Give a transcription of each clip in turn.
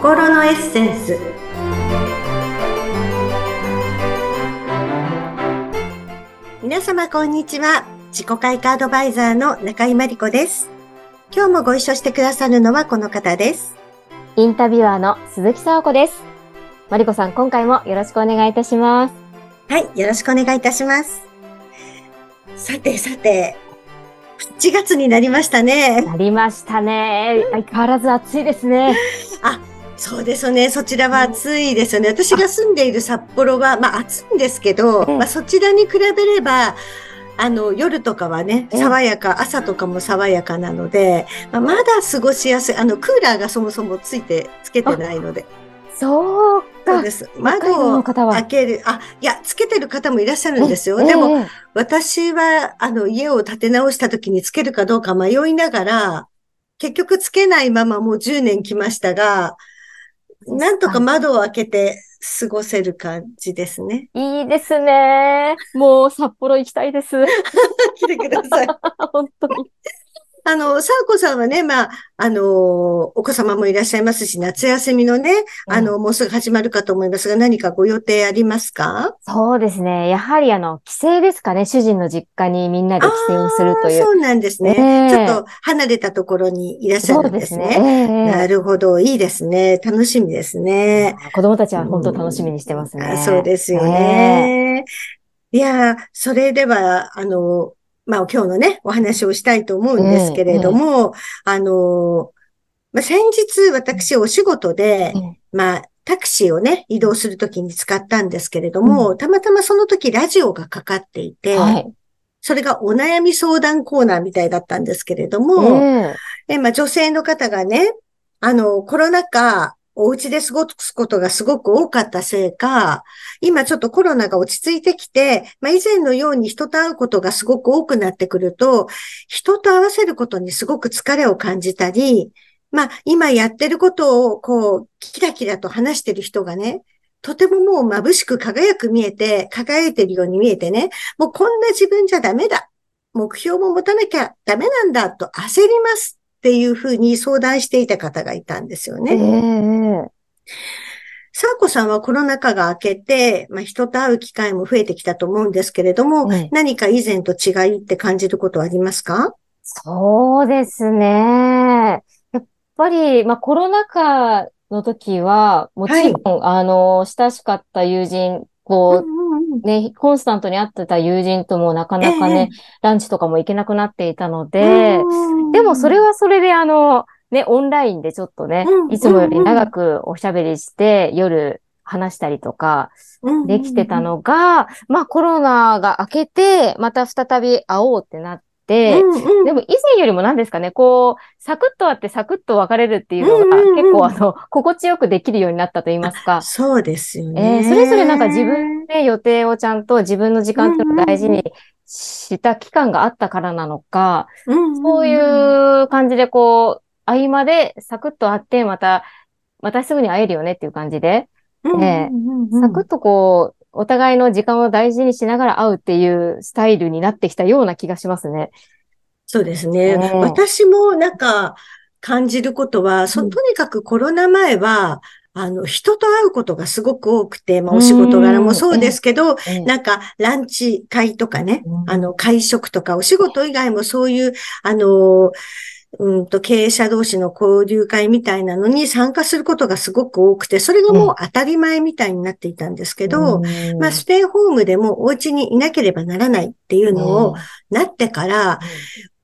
心のエッセンス。皆様こんにちは。自己開花アドバイザーの中井真理子です。今日もご一緒してくださるのはこの方です。インタビュアーの鈴木沙子です。真理子さん今回もよろしくお願いいたします。はいよろしくお願いいたします。さてさて7月になりましたね。なりましたね。相変わらず暑いですね。あ、そうですね。そちらは暑いですよね。私が住んでいる札幌は、まあ暑いんですけど、まあそちらに比べれば、あの、夜とかはね、爽やか、朝とかも爽やかなので、まあ、まだ過ごしやすい。あの、クーラーがそもそもついて、つけてないので。そうそうです。窓を開ける。あ、いや、つけてる方もいらっしゃるんですよ。でも、私は、あの、家を建て直した時につけるかどうか迷いながら、結局つけないままもう10年来ましたが、なんとか窓を開けて過ごせる感じですね。いいですね。もう札幌行きたいです。来てください。本当に。あの、さあこさんはね、まあ、あの、お子様もいらっしゃいますし、夏休みのね、うん、あの、もうすぐ始まるかと思いますが、何かご予定ありますか？そうですね。やはりあの、帰省ですかね。主人の実家にみんなで帰省をするという。そうなんですね、えー、ちょっと離れたところにいらっしゃるんですね。すねえー、なるほど。いいですね。楽しみですね。子供たちは本当楽しみにしてますね。うん、そうですよね。えー、いや、それでは、あの、まあ今日のね、お話をしたいと思うんですけれども、うんうん、あの、まあ、先日私お仕事で、うん、まあタクシーをね、移動するときに使ったんですけれども、うん、たまたまその時ラジオがかかっていて、はい、それがお悩み相談コーナーみたいだったんですけれども、えー、えまあ、女性の方がね、あの、コロナ禍、お家で過ごすことがすごく多かったせいか、今ちょっとコロナが落ち着いてきて、まあ以前のように人と会うことがすごく多くなってくると、人と合わせることにすごく疲れを感じたり、まあ今やってることをこう、キラキラと話してる人がね、とてももう眩しく輝く見えて、輝いてるように見えてね、もうこんな自分じゃダメだ。目標も持たなきゃダメなんだと焦りますっていうふうに相談していた方がいたんですよね。えー、サーコさんはコロナ禍が明けて、まあ、人と会う機会も増えてきたと思うんですけれども、何か以前と違いって感じることはありますか？そうですね。やっぱり、まあ、コロナ禍の時は、もちろん、はい、あの、親しかった友人、こう、うんね、コンスタントに会ってた友人ともなかなかね、えー、ランチとかも行けなくなっていたので、でもそれはそれであの、ね、オンラインでちょっとね、いつもより長くおしゃべりして、夜話したりとか、できてたのが、まあコロナが明けて、また再び会おうってなって、でも以前よりも何ですかね、こう、サクッと会ってサクッと別れるっていうのが、結構あの、心地よくできるようになったと言いますか。そうですよね。えー、それぞれなんか自分で予定をちゃんと自分の時間っていうのを大事にした期間があったからなのか、そういう感じでこう、合間でサクッと会って、また、またすぐに会えるよねっていう感じで、ね、サクッとこう、お互いの時間を大事にしながら会うっていうスタイルになってきたような気がしますね。そうですね。私もなんか感じることは、そとにかくコロナ前は、あの、人と会うことがすごく多くて、まあ、お仕事柄もそうですけど、なんか、ランチ会とかね、あの、会食とか、お仕事以外もそういう、あの、うんと、経営者同士の交流会みたいなのに参加することがすごく多くて、それがもう当たり前みたいになっていたんですけど、まあ、ステイホームでもお家にいなければならないっていうのをなってから、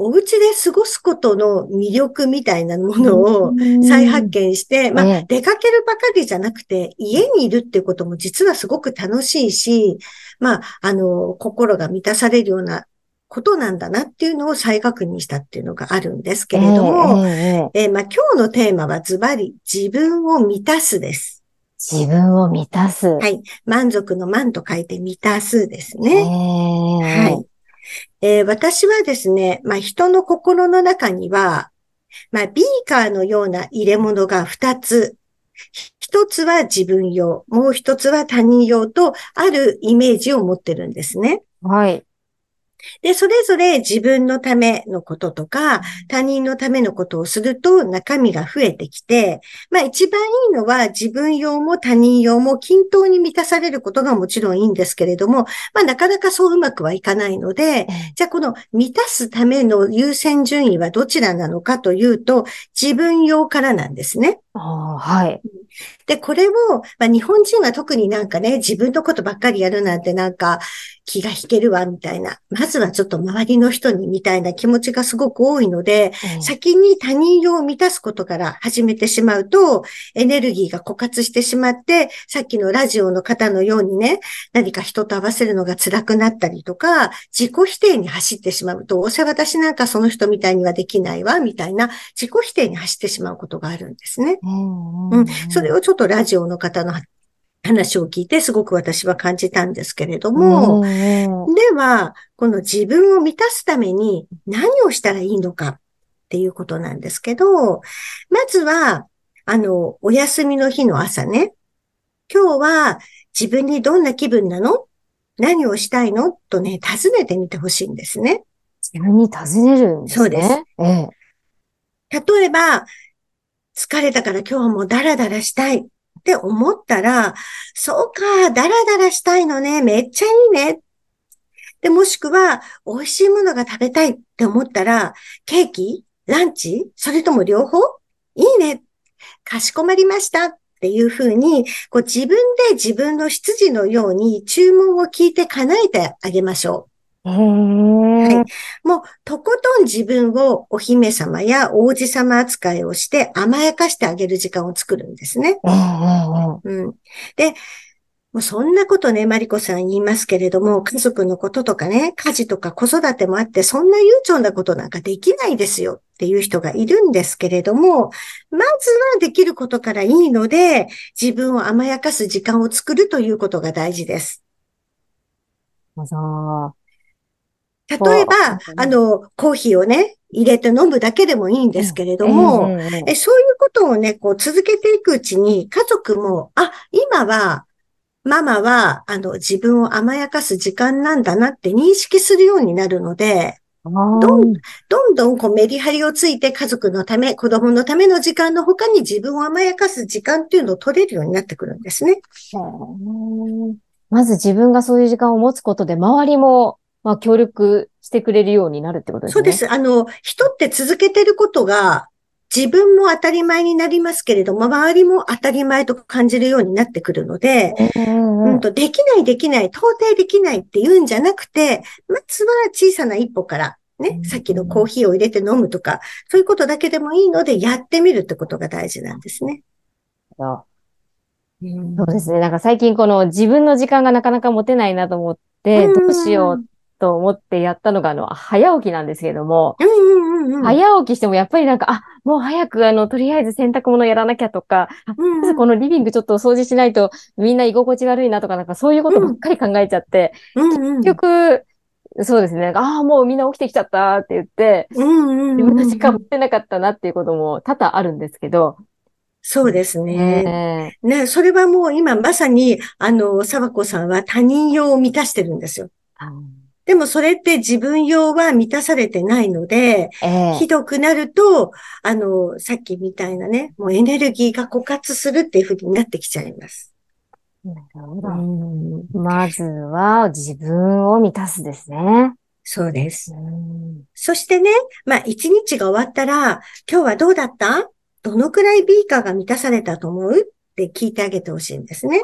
お家で過ごすことの魅力みたいなものを再発見して、まあ、出かけるばかりじゃなくて、家にいるってことも実はすごく楽しいし、まあ、あの、心が満たされるようなことなんだなっていうのを再確認したっていうのがあるんですけれども、えー、えー、まあ、今日のテーマはズバリ自分を満たすです。自分を満たす。はい。満足の満と書いて満たすですね。えー、はい。えー、私はですね、まあ、人の心の中には、まあ、ビーカーのような入れ物が2つ。1つは自分用、もう1つは他人用と、あるイメージを持ってるんですね。はい。で、それぞれ自分のためのこととか、他人のためのことをすると中身が増えてきて、まあ一番いいのは自分用も他人用も均等に満たされることがもちろんいいんですけれども、まあなかなかそううまくはいかないので、じゃあこの満たすための優先順位はどちらなのかというと、自分用からなんですね。はい。で、これを、まあ、日本人は特になんかね、自分のことばっかりやるなんてなんか気が引けるわ、みたいな。まずはちょっと周りの人にみたいな気持ちがすごく多いので、うん、先に他人用を満たすことから始めてしまうと、エネルギーが枯渇してしまって、さっきのラジオの方のようにね、何か人と合わせるのが辛くなったりとか、自己否定に走ってしまうと、どうせ私なんかその人みたいにはできないわ、みたいな自己否定に走ってしまうことがあるんですね。うん、うん、それをちょっとラジオの方の話を聞いてすごく私は感じたんですけれども、では、この自分を満たすために何をしたらいいのかっていうことなんですけど、まずは、あの、お休みの日の朝ね、今日は自分にどんな気分なの？何をしたいの？とね、尋ねてみてほしいんですね。自分に尋ねるんですね。そうです。ええ、例えば、疲れたから今日はもうダラダラしたいって思ったら、そうか、ダラダラしたいのね、めっちゃいいね。で、もしくは、美味しいものが食べたいって思ったら、ケーキランチそれとも両方？いいね。かしこまりましたっていうふうに、こう自分で自分の執事のように注文を聞いて叶えてあげましょう。はい。もう、とことん自分をお姫様や王子様扱いをして甘やかしてあげる時間を作るんですね。うん、で、もうそんなことね、マリコさん言いますけれども、家族のこととかね、家事とか子育てもあって、そんな悠長なことなんかできないですよっていう人がいるんですけれども、まずはできることからいいので、自分を甘やかす時間を作るということが大事です。例えば、あの、コーヒーをね、入れて飲むだけでもいいんですけれども、えそういうことをね、こう続けていくうちに、家族も、あ、今は、ママは、あの、自分を甘やかす時間なんだなって認識するようになるので、どんどんどんこうメリハリをついて家族のため、子供のための時間の他に自分を甘やかす時間っていうのを取れるようになってくるんですね。まず自分がそういう時間を持つことで、周りもまあ、協力してくれるようになるってことですね。そうです。あの、人って続けてることが、自分も当たり前になりますけれども、周りも当たり前と感じるようになってくるので、うんとできないできない、到底できないって言うんじゃなくて、まずは小さな一歩から、ね、さっきのコーヒーを入れて飲むとか、そういうことだけでもいいので、やってみるってことが大事なんですね。そうですね。なんか最近この自分の時間がなかなか持てないなと思って、どうしようと思ってやったのが、あの、早起きなんですけれども、早起きしてもやっぱりなんか、あ、もう早く、あの、とりあえず洗濯物やらなきゃとか、まずこのリビングちょっと掃除しないとみんな居心地悪いなとか、なんかそういうことばっかり考えちゃって、結局、そうですね。ああ、もうみんな起きてきちゃったって言って、自分の時間持ってなかったなっていうことも多々あるんですけど、そうですね。ね、それはもう今まさに、あの、沢子さんは他人用を満たしてるんですよ。でもそれって自分用は満たされてないので、えー、ひどくなると、あの、さっきみたいなね、もうエネルギーが枯渇するっていうふうになってきちゃいます。なるほど。まずは自分を満たすですね。そうです。そしてね、まあ一日が終わったら、今日はどうだった？どのくらいビーカーが満たされたと思う？って聞いてあげてほしいんですね。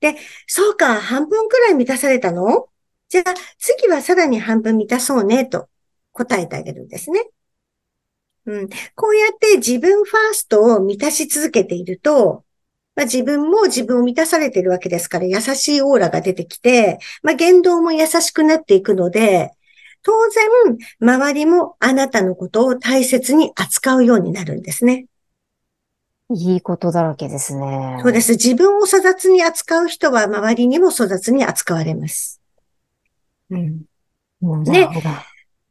で、そうか、半分くらい満たされたの？じゃあ、次はさらに半分満たそうね、と答えてあげるんですね。うん。こうやって自分ファーストを満たし続けていると、まあ、自分も自分を満たされているわけですから、優しいオーラが出てきて、まあ、言動も優しくなっていくので、当然、周りもあなたのことを大切に扱うようになるんですね。いいことだらけですね。そうです。自分を粗雑に扱う人は周りにも粗雑に扱われます。うん。で、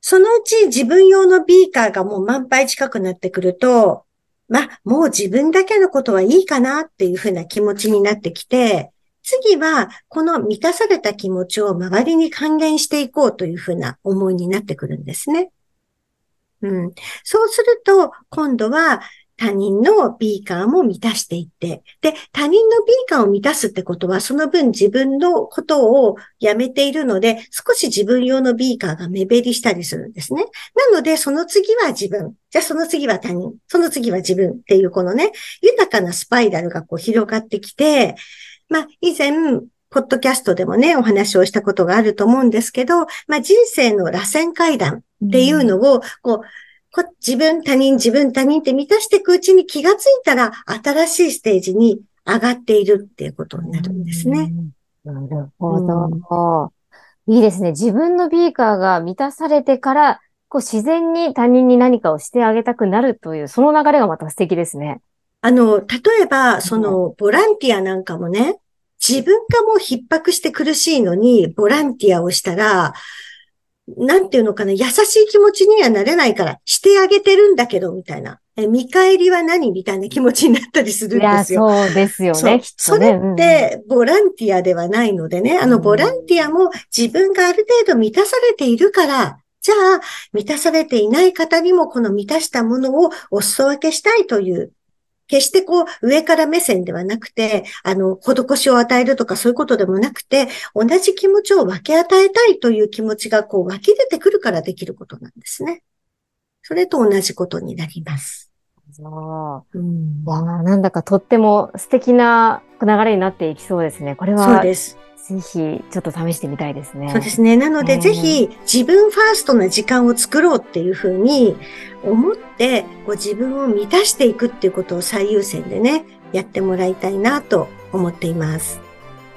そのうち自分用のビーカーがもう満杯近くなってくると、まあ、もう自分だけのことはいいかなっていうふうな気持ちになってきて、次は、この満たされた気持ちを周りに還元していこうというふうな思いになってくるんですね。うん。そうすると、今度は他人のビーカーも満たしていって、で、他人のビーカーを満たすってことは、その分自分のことをやめているので、少し自分用のビーカーが目減りしたりするんですね。なので、その次は自分。じゃあその次は他人。その次は自分っていうこのね、豊かなスパイラルがこう広がってきて、まあ、以前、ポッドキャストでもね、お話をしたことがあると思うんですけど、まあ、人生の螺旋階段っていうのを、こう、こ自分、他人、自分、他人って満たしていくうちに気がついたら、新しいステージに上がっているっていうことになるんですね。なるほど、うん。いいですね。自分のビーカーが満たされてから、こう自然に他人に何かをしてあげたくなるという、その流れがまた素敵ですね。あの、例えば、その、ボランティアなんかもね、自分がもう逼迫して苦しいのに、ボランティアをしたら、なんていうのかな、優しい気持ちにはなれないから、してあげてるんだけど、みたいな。え見返りは何？みたいな気持ちになったりするんですよ。いや、そうですよね。そねそれって、ボランティアではないのでね、あの、ボランティアも自分がある程度満たされているから、じゃあ、満たされていない方にもこの満たしたものをお裾分けしたいという決してこう、上から目線ではなくて、あの、施しを与えるとかそういうことでもなくて、同じ気持ちを分け与えたいという気持ちがこう、湧き出てくるからできることなんですね。それと同じことになります。そう。うん、いやなんだかとっても素敵な流れになっていきそうですね。これは。そうです。ぜひ、ちょっと試してみたいですね。そうですね。なので、ぜひ、自分ファーストな時間を作ろうっていうふうに思って、こう自分を満たしていくっていうことを最優先でね、やってもらいたいなと思っています。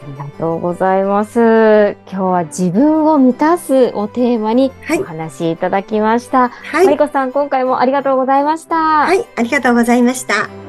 ありがとうございます。今日は自分を満たすをテーマにお話しいただきました。はい。マリコさん、今回もありがとうございました。はい、ありがとうございました。